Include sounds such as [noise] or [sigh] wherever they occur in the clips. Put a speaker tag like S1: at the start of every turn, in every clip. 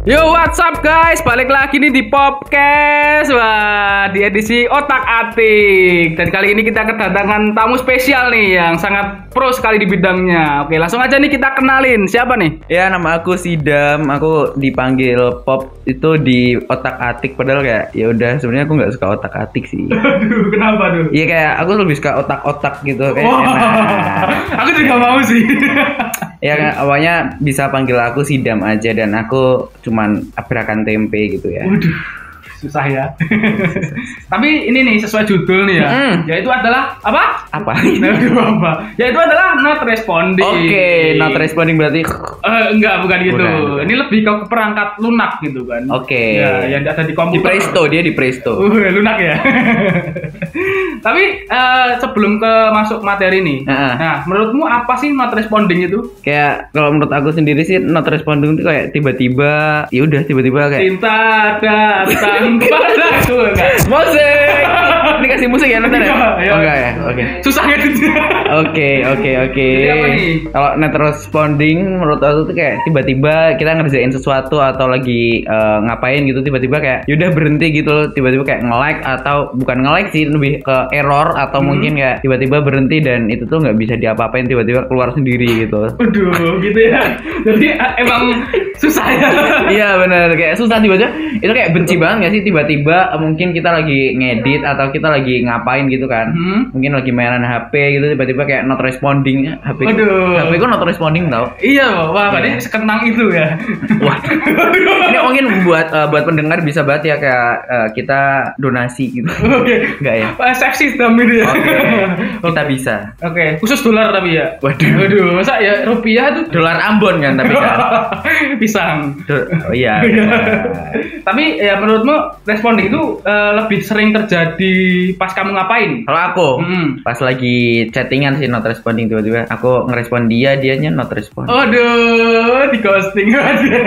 S1: Yo what's up guys Balik lagi nih di Popcast Wah di edisi Otak Atik Dan kali ini kita kedatangan tamu spesial nih Yang sangat pro sekali di bidangnya Oke langsung aja nih kita kenalin Siapa nih?
S2: Ya nama aku Sidam, aku dipanggil Pop itu di otak atik padahal kayak ya udah sebenarnya aku nggak suka otak atik sih. [laughs]
S1: Aduh kenapa tuh?
S2: Iya kayak aku lebih suka otak-otak gitu kayak enak. [laughs]
S1: aku juga mau sih [laughs]
S2: Ya awalnya bisa panggil aku Sidam aja dan aku cuman abrakan tempe gitu ya.
S1: Waduh susah ya [laughs] Tapi ini nih sesuai judul nih ya
S2: Hmm.
S1: Yaitu adalah apa?
S2: Apa? [laughs]
S1: Apa? Yaitu adalah not responding
S2: Oke, not responding berarti
S1: Eh, enggak, bukan gitu.
S2: Bukan.
S1: Ini lebih ke perangkat lunak gitu kan.
S2: Oke.
S1: Ya, yang ada di
S2: di
S1: komputer.
S2: Presto dia di Presto.
S1: Uh, lunak ya. [laughs] Tapi eh, sebelum ke masuk materi nih.
S2: Heeh.
S1: Nah, menurutmu apa sih not responding itu?
S2: Kayak kalau menurut aku sendiri sih not responding itu kayak tiba-tiba ya udah tiba-tiba kayak
S1: Cinta datang padaku [laughs] enggak?
S2: Musik. Ini kasih musik ya ntar ya?
S1: Iya,
S2: Oh enggak ya? Oke.
S1: Susah ngeditnya.
S2: Oke oke oke. Kalau net responding menurut aku tuh kayak tiba-tiba kita ngerjain sesuatu atau lagi eh, ngapain gitu tiba-tiba kayak yaudah berhenti gitu loh tiba-tiba kayak nge-like atau bukan nge-like sih lebih ke error atau
S1: Hmm.
S2: mungkin kayak tiba-tiba berhenti dan itu tuh nggak bisa diapa-apain tiba-tiba keluar sendiri gitu.
S1: Waduh, gitu ya. Jadi eh, emang [laughs] susah ya.
S2: Iya bener kayak susah tiba-tiba itu kayak benci banget gak sih tiba-tiba eh, mungkin kita lagi ngedit atau kita lagi ngapain gitu kan
S1: Hmm.
S2: mungkin lagi mainan HP gitu tiba-tiba kayak not responding HP
S1: Waduh.
S2: HP ku not responding tau
S1: Iya, wah, berarti
S2: Iya.
S1: sekentang itu ya.
S2: Wah, ini mungkin buat eh, buat pendengar bisa banget ya kayak eh, kita donasi gitu.
S1: Oke.
S2: Enggak ya?
S1: Pak seksi dam ini ya.
S2: Oke, [laughs] kita bisa.
S1: Oke, khusus dolar tapi ya.
S2: Waduh.
S1: Waduh, masa ya rupiah tuh
S2: Dolar Ambon kan tapi kan. [laughs]
S1: pisang.
S2: Oh iya. benar. [laughs]
S1: Tapi ya menurutmu responding itu eh, lebih sering terjadi pas kamu ngapain?
S2: Kalau aku
S1: Hmm.
S2: pas lagi chattingan sih not responding tiba-tiba aku ngerespon dia, dianya not respond.
S1: Aduh, di ghosting aja.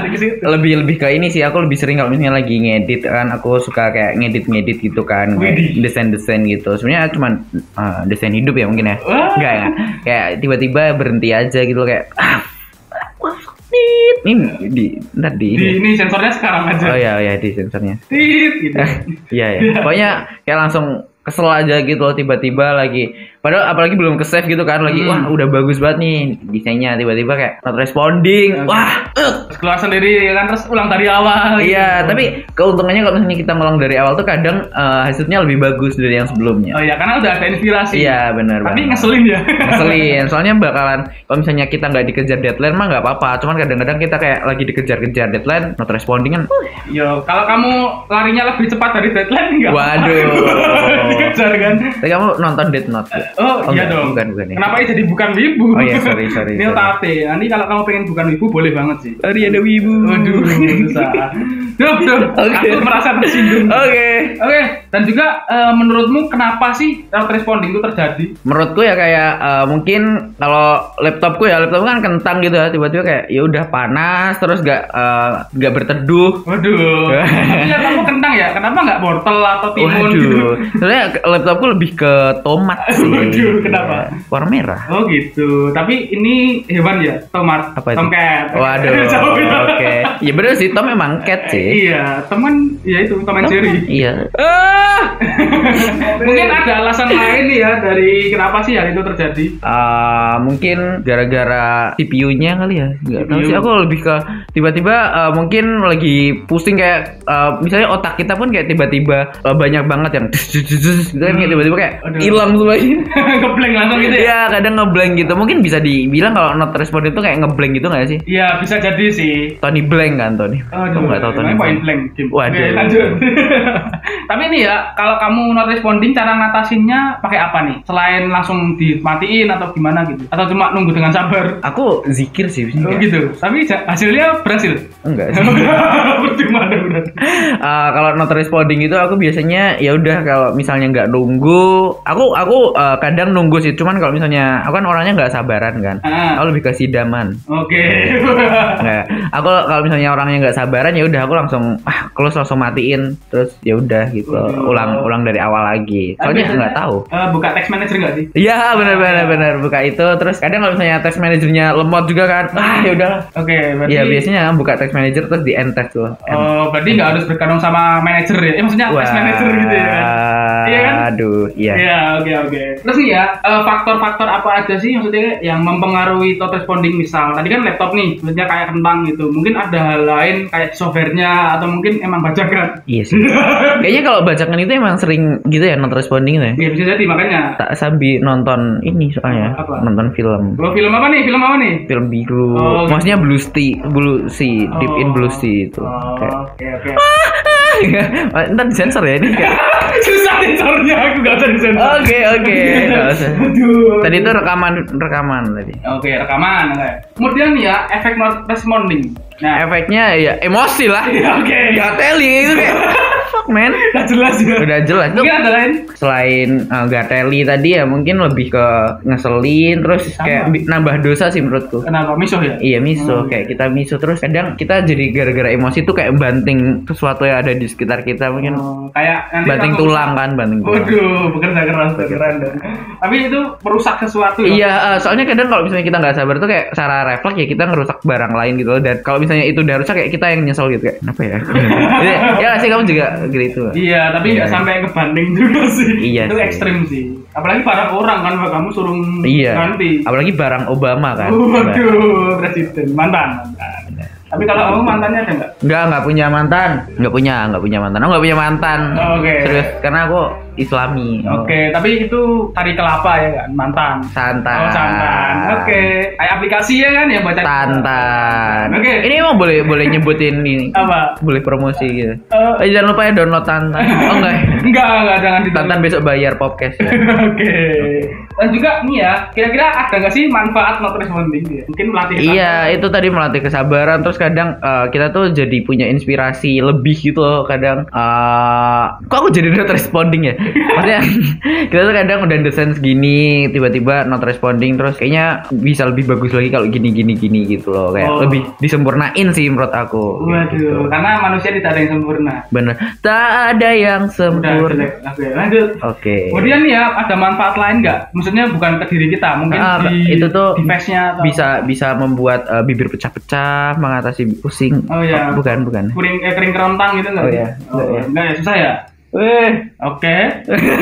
S1: Ke situ?
S2: lebih lebih ke ini sih aku lebih sering kalau misalnya lagi ngedit kan aku suka kayak ngedit ngedit gitu kan
S1: Widih.
S2: desain desain gitu sebenarnya cuman uh, desain hidup ya mungkin ya enggak ya kayak tiba-tiba berhenti aja gitu kayak ah, tit. Ini di ntar di,
S1: Di ini sensornya sekarang aja.
S2: oh ya ya di sensornya
S1: Tit gitu. [laughs]
S2: iya ya pokoknya kayak langsung kesel aja gitu loh tiba-tiba lagi padahal apalagi belum ke save gitu kan lagi
S1: Hmm.
S2: wah udah bagus banget nih desainnya tiba-tiba kayak not responding wah eh,
S1: Terus keluar sendiri kan terus ulang dari awal. gitu.
S2: Iya, tapi keuntungannya kalau misalnya kita ngulang dari awal tuh kadang eh, hasilnya lebih bagus dari yang sebelumnya.
S1: Oh iya, karena udah ada inspirasi.
S2: Iya, benar
S1: Tapi
S2: banget.
S1: ngeselin ya. [laughs]
S2: Ngeselin, soalnya bakalan kalau misalnya kita nggak dikejar deadline mah nggak apa-apa. Cuman kadang-kadang kita kayak lagi dikejar-kejar deadline, not responding kan.
S1: Yo, kalau kamu larinya lebih cepat dari deadline enggak?
S2: Waduh. [laughs]
S1: Dikejar kan?
S2: Tapi kamu nonton Death Note? nggak?
S1: Oh, iya
S2: enggak,
S1: dong.
S2: Bukan, bukan ya.
S1: Kenapa ini jadi bukan wibu?
S2: Oh iya, sorry, sorry, [laughs]
S1: Ini
S2: sorry.
S1: otate. Nanti kalau kamu pengen bukan wibu boleh banget sih.
S2: Sorry ada wibu.
S1: Waduh, [laughs] susah. Duh, duh.
S2: Oke.
S1: Aku merasa tersinggung.
S2: Oke.
S1: Oke, dan juga eh, menurutmu kenapa sih responding itu terjadi?
S2: Menurutku ya kayak eh, mungkin kalau laptopku ya laptop kan kentang gitu ya tiba-tiba kayak ya udah panas terus gak eh, gak berteduh
S1: Waduh. [laughs] Iya, kamu kentang ya? Kenapa nggak wortel atau timun gitu?
S2: Waduh, sebenarnya ke- laptopku lebih ke tomat sih.
S1: Waduh, kenapa?
S2: Ya, Warna merah.
S1: Oh gitu. Tapi ini hewan ya, tomat.
S2: Apa itu?
S1: Tomcat.
S2: Waduh, [laughs]
S1: ya.
S2: oke. Ya bener sih, Tom memang cat sih.
S1: Iya, teman ya itu Tom and Jerry.
S2: Iya. [laughs]
S1: Mungkin ada alasan lain ya dari kenapa sih hal itu terjadi.
S2: Ah, mungkin gara-gara CPU-nya kali ya. Enggak tahu sih aku lebih ke tiba-tiba ah, mungkin lagi pusing kayak ah, misalnya otak kita pun kayak tiba-tiba ah, banyak banget yang [laughs] gitu kan kayak tiba-tiba kayak hilang semuanya. [laughs]
S1: Ngeblank langsung gitu ya.
S2: Iya, kadang ngeblank gitu. Mungkin bisa dibilang kalau not respond itu kayak ngeblank gitu nggak sih?
S1: Iya, bisa jadi sih.
S2: Tony Blank kan Tony. Kamu nggak tahu Tony Blank?
S1: blank.
S2: Waduh.
S1: Oke, lanjut. [laughs] Tapi ini ya, kalau kamu not responding, cara ngatasinnya pakai apa nih? Selain langsung dimatiin atau gimana gitu? Atau cuma nunggu dengan sabar?
S2: Aku zikir sih
S1: Oh gitu. Tapi hasilnya berhasil.
S2: Enggak [laughs] sih.
S1: Percuma.
S2: Ah, kalau not responding itu aku biasanya ya udah kalau misalnya nggak nunggu. Aku aku eh, kadang nunggu sih, cuman kalau misalnya aku kan orangnya nggak sabaran kan.
S1: Ah.
S2: Aku lebih ke sidaman.
S1: Oke. [laughs]
S2: Nggak. Aku kalau misalnya orangnya nggak sabaran ya udah aku langsung ah close langsung matiin terus ya udah gitu
S1: Waduh.
S2: ulang ulang dari awal lagi. Soalnya nggak tahu.
S1: Eh, buka text manager nggak sih?
S2: Iya benar benar benar buka itu terus kadang kalau misalnya test manajernya lemot juga kan ah ya udahlah.
S1: Oke, berarti
S2: Iya biasanya buka test manager terus di end test tuh. End.
S1: Oh, berarti nggak harus bergantung sama manajer ya? Eh, maksudnya test manager gitu ya? Iya kan?
S2: Aduh, iya.
S1: Iya, oke oke. Terus ya, eh, faktor-faktor apa aja sih maksudnya yang mempengaruhi top responding misal? Tadi kan laptop nih, maksudnya kayak kentang gitu. Mungkin ada hal lain kayak softwarenya atau mungkin emang bajakan.
S2: Iya sih. [laughs] Kayaknya kalau bacakan itu emang sering gitu ya not responding ya.
S1: Iya bisa jadi makanya.
S2: Tak sambil nonton ini soalnya
S1: Apa?
S2: nonton film.
S1: Lo film apa nih? Film apa nih?
S2: Film biru.
S1: Oh, gitu.
S2: Maksudnya blue sea, blue sea, deep in blue sea itu.
S1: Oh,
S2: Kayak
S1: Oke oke. [laughs]
S2: Ntar disensor ya ini. kayak- [laughs]
S1: sensornya, aku nggak bisa disensor.
S2: Oke oke. [laughs] nggak usah.
S1: Aduh.
S2: Tadi itu rekaman rekaman tadi.
S1: Oke, rekaman. oke. Kemudian ya, efek responding. Nah,
S2: Efeknya ya emosi lah. [laughs]
S1: Iya, oke.
S2: Gateli itu kayak man.
S1: Udah [laughs] jelas ya.
S2: Udah jelas. Itu
S1: Mungkin ada lain?
S2: selain uh, gateli tadi ya mungkin lebih ke ngeselin terus
S1: Sama.
S2: kayak nambah dosa sih menurutku.
S1: Kenapa? Misuh ya?
S2: Iya miso,
S1: Hmm.
S2: kayak kita miso terus kadang kita jadi gara-gara emosi tuh kayak banting sesuatu yang ada di sekitar kita mungkin
S1: Oh, kayak nanti
S2: banting
S1: langsung-
S2: tulang kan, banting tulang.
S1: Waduh, bekerja keras dong. Tapi itu merusak sesuatu ya?
S2: Iya, eh, soalnya kadang kalau misalnya kita nggak sabar tuh kayak secara refleks ya kita ngerusak barang lain gitu loh. Dan kalau misalnya itu udah rusak kayak kita yang nyesel gitu kayak kenapa ya? [laughs] Ya sih kamu juga gitu.
S1: Iya, tapi nggak
S2: Iya.
S1: sampai kebanting juga [laughs] sih.
S2: Iya
S1: Itu
S2: sih.
S1: ekstrim sih. Apalagi para orang kan, kamu suruh
S2: Iya.
S1: ganti.
S2: Apalagi barang Obama kan.
S1: Waduh, presiden mantan. mantan. Tapi kalau kamu mantannya ada nggak?
S2: Enggak, enggak punya mantan. Enggak punya, enggak punya mantan. Aku enggak punya mantan.
S1: Oke.
S2: Serius, karena aku Islami.
S1: Oke, tapi itu tari kelapa ya kan, mantan.
S2: Santan.
S1: Oh, santan. Oke. Kayak aplikasi ya kan yang baca.
S2: Tantan.
S1: Oke.
S2: Ini emang boleh boleh nyebutin ini.
S1: Apa?
S2: Boleh promosi gitu.
S1: Eh,
S2: Eh, jangan lupa ya download Tantan. Oh enggak. ya? [laughs]
S1: enggak, enggak, jangan di
S2: Tantan besok bayar podcast ya. [laughs]
S1: Oke. Dan juga nih ya, kira-kira ada nggak sih manfaat not responding ya? Mungkin melatih
S2: Iya, itu tadi melatih kesabaran terus kadang eh, kita tuh jadi punya inspirasi lebih gitu loh. Kadang eh kok aku jadi not responding ya? Maksudnya [laughs] kita tuh kadang udah desain segini, tiba-tiba not responding terus kayaknya bisa lebih bagus lagi kalau gini gini gini gitu loh. Kayak
S1: Oh.
S2: lebih disempurnain sih menurut aku.
S1: Waduh,
S2: Gitu.
S1: karena manusia tidak ada yang sempurna.
S2: Bener. Tak ada yang
S1: Udah
S2: sempurna.
S1: jelek. Oke, lanjut.
S2: Oke.
S1: Kemudian nih ya, ada manfaat lain nggak? Maksudnya bukan ke diri kita, mungkin
S2: Ah,
S1: di
S2: itu tuh
S1: device-nya atau
S2: bisa bisa membuat eh, bibir pecah-pecah, mengatasi pusing.
S1: Oh, iya.
S2: bukan bukan.
S1: kering eh, kering kerontang gitu nggak?
S2: Oh, iya.
S1: Oh,
S2: Nggak, ya.
S1: enggak ya, susah ya?
S2: Eh,
S1: Oke.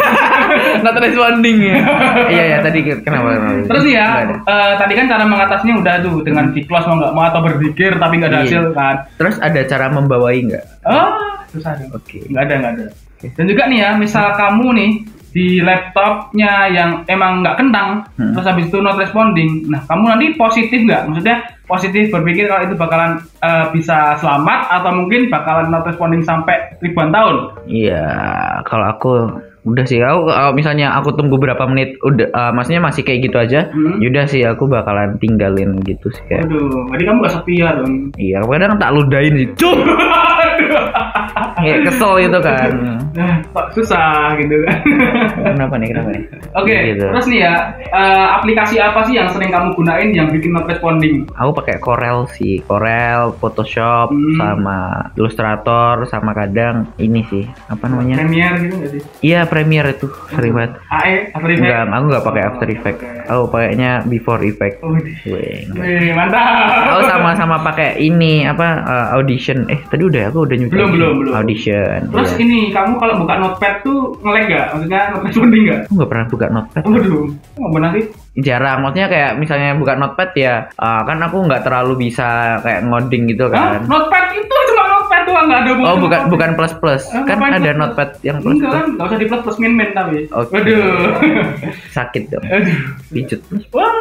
S1: [laughs]
S2: not responding ya. [laughs] iya ya tadi kenapa?
S1: Terus ya, eh, tadi kan cara mengatasinya udah tuh dengan di close mau nggak mau atau berzikir tapi nggak ada
S2: Iya.
S1: hasil kan?
S2: Terus ada cara membawai nggak?
S1: Oh, susah dong.
S2: Oke.
S1: Nggak ada, nggak ada. Dan juga nih ya, misal kamu nih di laptopnya yang emang nggak kentang,
S2: Hmm.
S1: terus habis itu not responding, nah kamu nanti positif nggak? Maksudnya positif berpikir kalau itu bakalan eh, bisa selamat atau mungkin bakalan not responding sampai ribuan tahun?
S2: Iya, kalau aku udah sih aku kalau misalnya aku tunggu berapa menit udah eh, maksudnya masih kayak gitu aja
S1: Hmm.
S2: yaudah sih aku bakalan tinggalin gitu sih kayak
S1: Waduh, berarti kamu gak setia dong.
S2: iya kadang tak ludahin sih [laughs] kayak kesel gitu kan
S1: Nah, susah gitu kan.
S2: kenapa nih kenapa nih
S1: Oke,
S2: Gitu.
S1: terus nih ya, eh, aplikasi apa sih yang sering kamu gunain yang bikin not responding?
S2: aku pakai Corel sih Corel Photoshop
S1: Hmm.
S2: sama Illustrator sama kadang ini sih apa namanya
S1: Premiere gitu nggak sih?
S2: iya Premiere itu sering banget
S1: AE, After Effects?
S2: enggak aku nggak pakai After Effects aku pakainya Before Effect
S1: Oh. Wih, mantap.
S2: Aku sama-sama pakai ini apa uh, audition. Eh tadi udah ya, aku udah nyuci.
S1: Belum, belum, belum.
S2: Audition.
S1: Terus
S2: iya.
S1: ini, kamu kalau buka notepad tuh nge-lag nggak? Maksudnya not responding nggak?
S2: aku nggak pernah buka notepad.
S1: Waduh, nggak benar sih?
S2: Jarang. Maksudnya kayak misalnya buka notepad ya, uh, kan aku nggak terlalu bisa kayak ngoding gitu
S1: Hah?
S2: kan.
S1: Notepad itu notepad doang, nggak ada
S2: Oh bukan
S1: notepad.
S2: bukan plus plus.
S1: Eh,
S2: Kan ada
S1: plus plus?
S2: notepad yang plus
S1: Enggak
S2: plus.
S1: kan, nggak usah di plus plus min min tapi.
S2: Oke.
S1: Waduh. [laughs]
S2: Sakit dong.
S1: Aduh. Wah,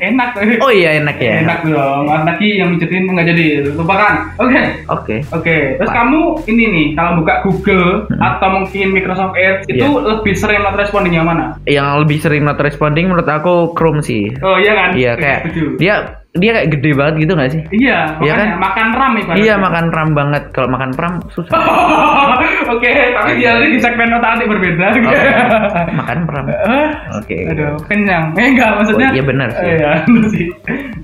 S1: enak.
S2: Oh iya enak ya.
S1: Enak dong. Lagi yang mijetin nggak jadi. Lupakan. Oke.
S2: Oke.
S1: Oke, terus
S2: Pak.
S1: kamu ini nih, kalau buka Google
S2: Hmm.
S1: atau mungkin Microsoft Edge itu
S2: Iya.
S1: lebih sering not responding yang mana?
S2: Yang lebih sering not responding menurut aku Chrome sih.
S1: Oh iya kan?
S2: Iya kayak dia dia kayak gede banget gitu nggak sih?
S1: Iya,
S2: Iya
S1: makanya makan ram ibaratnya.
S2: Iya makan ram banget. Kalau makan pram susah. [laughs]
S1: Oke, tapi dia di segmen otak atik berbeda.
S2: Oke. makan pram.
S1: Eh,
S2: Oke.
S1: Aduh, kenyang. Eh enggak maksudnya.
S2: Oh, iya benar sih.
S1: Eh, Iya, [laughs] sih.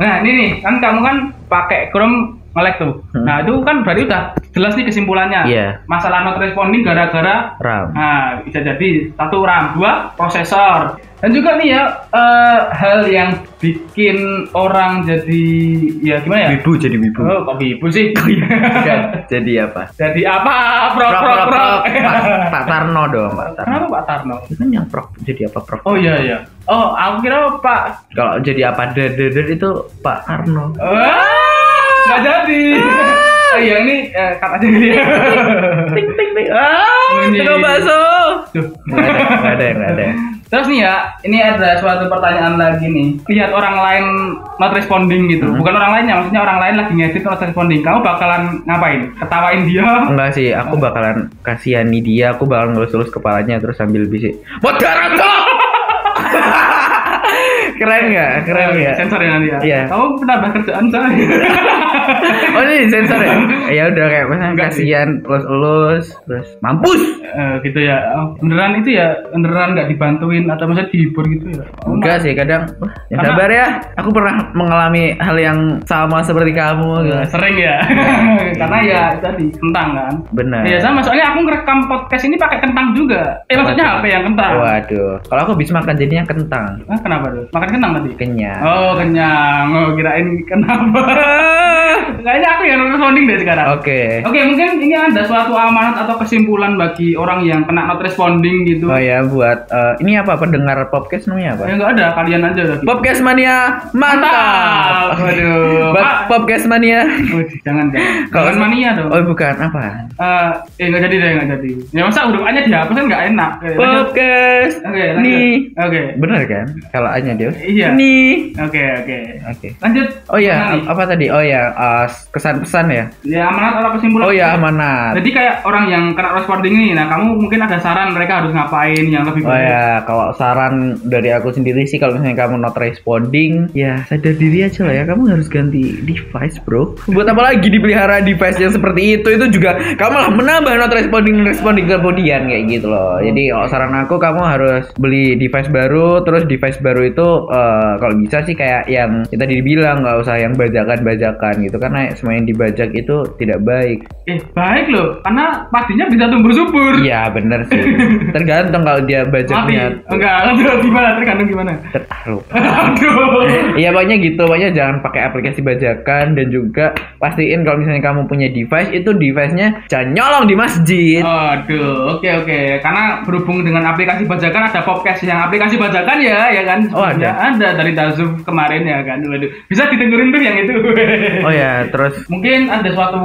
S1: Nah, ini nih, kan kamu kan pakai Chrome nge-lag tuh.
S2: Hmm.
S1: Nah, itu kan berarti udah jelas nih kesimpulannya.
S2: Iya.
S1: Masalah not responding gara-gara
S2: Ram.
S1: Nah, bisa jadi satu RAM, dua prosesor. Dan juga nih ya eh, hal yang bikin orang jadi ya gimana ya?
S2: Wibu jadi wibu.
S1: Oh, kok wibu sih?
S2: Bukan. jadi apa?
S1: jadi apa? Prok
S2: Prok,
S1: prok
S2: prok. Pak, Pak Tarno dong, Pak Tarno.
S1: Kenapa Pak Tarno?
S2: Itu kan yang prok jadi apa prok?
S1: Oh iya iya. Oh, aku kira Pak
S2: Kalau jadi apa deder itu Pak Arno.
S1: Wah, nggak jadi. Oh iya ini eh, cut aja
S2: ting ting ting. Ah,
S1: Bunyi.
S2: tukang bakso.
S1: Duh.
S2: Nggak ada, nggak ada.
S1: Terus nih ya, ini ada suatu pertanyaan lagi nih. Lihat orang lain not responding gitu.
S2: Hmm.
S1: Bukan orang lainnya, maksudnya orang lain lagi ngedit not responding. Kamu bakalan ngapain? Ketawain dia?
S2: Enggak sih, aku bakalan kasihani dia, aku bakal ngelus-ngelus kepalanya terus sambil bisik. Moderator! [laughs] Keren nggak? Keren
S1: Oh,
S2: nggak?
S1: Sensor ya nanti ya.
S2: Iya.
S1: Kamu penambah kerjaan saya. [laughs]
S2: Oh ini sensor ya? [laughs] ya udah kayak misalnya kasihan elus-elus terus mampus.
S1: Eh, gitu ya. Oh, beneran itu ya beneran nggak dibantuin atau maksudnya dihibur gitu ya? Oh,
S2: Enggak sih, kadang wah, ya
S1: Karena-
S2: sabar ya. Aku pernah mengalami hal yang sama seperti kamu. gitu.
S1: Eh, sering ya [laughs] karena ya tadi kentang kan
S2: Benar.
S1: Iya sama soalnya aku ngerekam podcast ini pakai kentang juga eh maksudnya. HP yang kentang
S2: Waduh, kalau aku habis makan jadinya kentang.
S1: ah, kenapa tuh makan kentang tadi
S2: Kenyang.
S1: oh kenyang oh kirain kenapa [laughs] kayaknya aku yang responding deh sekarang
S2: Oke.
S1: Oke, mungkin ini ada suatu amanat atau kesimpulan bagi orang yang kena not responding gitu.
S2: Oh ya, buat eh, ini apa pendengar podcast namanya apa?
S1: Ya enggak ada, kalian aja lagi.
S2: Podcast Mania mantap.
S1: Waduh.
S2: Buat
S1: Pak.
S2: Podcast Mania.
S1: Waduh, jangan jangan.
S2: Kalau-
S1: mania dong.
S2: Oh bukan apa?
S1: Eh, eh enggak jadi deh, enggak jadi. Ya masa urutannya dihapus kan enggak enak.
S2: Podcast.
S1: Oke, lanjut.
S2: Nih.
S1: Oke.
S2: Bener kan? Kalau A-nya dia.
S1: Iya.
S2: Nih.
S1: Oke, oke.
S2: Oke.
S1: Lanjut.
S2: Oh ya, apa tadi? Oh ya, eh, kesan-pesan ya.
S1: Ya amanat atau kesimpulan?
S2: Oh ya, amanat.
S1: Jadi kayak orang yang kena responding ini, nah kamu mungkin ada saran mereka harus ngapain yang lebih
S2: Oh ya, kalau saran dari aku sendiri sih kalau misalnya kamu not responding, ya sadar diri aja lah ya, kamu harus ganti device, bro. Buat apa lagi dipelihara device yang seperti itu? Itu juga kamu malah menambah not responding responding kemudian kayak gitu loh. Jadi kalau saran aku kamu harus beli device baru, terus device baru itu eh, kalau bisa sih kayak yang kita tadi dibilang nggak usah yang bajakan-bajakan gitu karena semua yang dibajak itu tidak baik.
S1: Eh, baik loh, karena padinya bisa tumbuh subur.
S2: Iya bener sih. [laughs] Tergantung kalau dia
S1: Mati.
S2: bajaknya.
S1: Enggak, [laughs] aduh, gimana? Tergantung gimana?
S2: Ter- ah. Iya pokoknya gitu, pokoknya jangan pakai aplikasi bajakan dan juga pastiin kalau misalnya kamu punya device itu device-nya jangan nyolong di masjid.
S1: Aduh, oke oke. Karena berhubung dengan aplikasi bajakan ada podcast yang aplikasi bajakan ya, ya kan?
S2: Oh, ada?
S1: Ada dari Dazuf kemarin ya kan. Waduh, bisa didengerin tuh yang itu.
S2: Oh ya, terus
S1: Mungkin ada suatu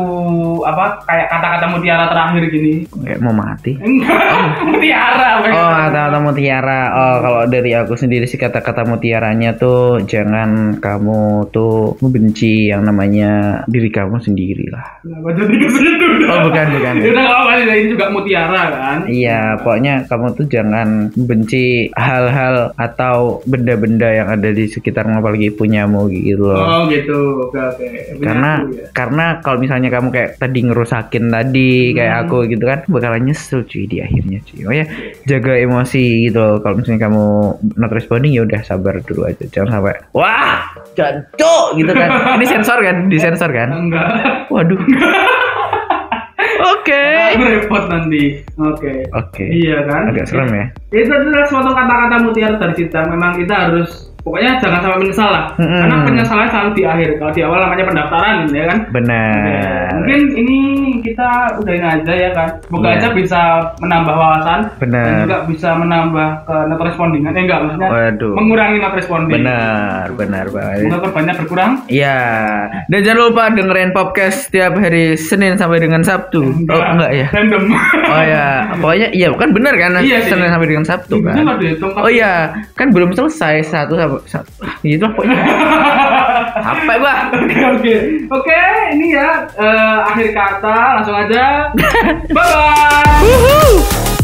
S1: apa kayak kata-kata mutiara terakhir gini.
S2: kayak mau mati.
S1: Enggak, [laughs] mutiara.
S2: Oh, kata-kata mutiara. Oh, kalau dari aku sendiri sih kata-kata mutiaranya tuh jangan kamu tuh membenci yang namanya diri kamu sendiri lah.
S1: Kenapa jadi ke situ?
S2: Oh, bukan, bukan.
S1: Ya udah nggak apa-apa, ini juga mutiara kan.
S2: Iya, pokoknya kamu tuh jangan membenci hal-hal atau benda-benda yang ada di sekitar apalagi punyamu gitu loh.
S1: Oh gitu, oke oke.
S2: Karena
S1: ya.
S2: karena kalau misalnya kamu kayak tadi ngerusakin tadi kayak
S1: Hmm.
S2: aku gitu kan bakalan nyesel cuy di akhirnya cuy oh ya jaga emosi gitu loh kalau misalnya kamu not responding ya udah sabar dulu aja jangan sampai wah jancuk gitu kan [laughs] ini sensor kan disensor kan
S1: enggak.
S2: waduh oke
S1: Aku repot nanti. Oke.
S2: oke
S1: Iya kan?
S2: agak serem ya
S1: Itu adalah suatu kata-kata mutiara kita. Memang kita harus pokoknya jangan sampai menyesal lah.
S2: Mm-mm.
S1: Karena penyesalan selalu di akhir. Kalau di awal namanya pendaftaran ya kan.
S2: benar
S1: Mungkin ini kita udahin aja ya kan. Semoga
S2: Iya.
S1: aja bisa menambah wawasan
S2: Benar.
S1: dan juga bisa menambah ke not responding. Eh enggak maksudnya
S2: Waduh.
S1: mengurangi not responding.
S2: benar benar banget
S1: Semoga korbannya berkurang.
S2: Iya, dan jangan lupa dengerin podcast setiap hari Senin sampai dengan Sabtu. Oh enggak ya?
S1: Random. [laughs]
S2: Oh ya, pokoknya iya kan benar kan
S1: Iya sih.
S2: Senin sampai dengan Sabtu kan.
S1: dihitung,
S2: Oh iya, kan belum selesai satu sampai gitu pokoknya. [laughs] Apa gua
S1: oke oke. Oke ini ya uh, akhir kata langsung aja. [laughs] Bye bye